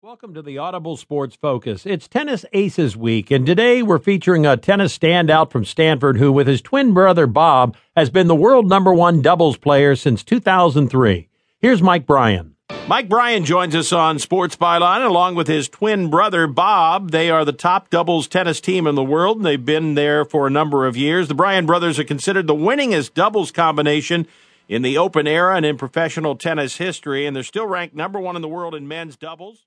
Welcome to the Audible Sports Focus. It's Tennis Aces Week, and today we're featuring a tennis standout from Stanford who, with his twin brother Bob, has been the world number one doubles player since 2003. Here's Mike Bryan. Mike Bryan joins us on Sports Byline along with his twin brother Bob. They are the top doubles tennis team in the world, and they've been there for a number of years. The Bryan brothers are considered the winningest doubles combination in the open era and in professional tennis history, and they're still ranked number one in the world in men's doubles.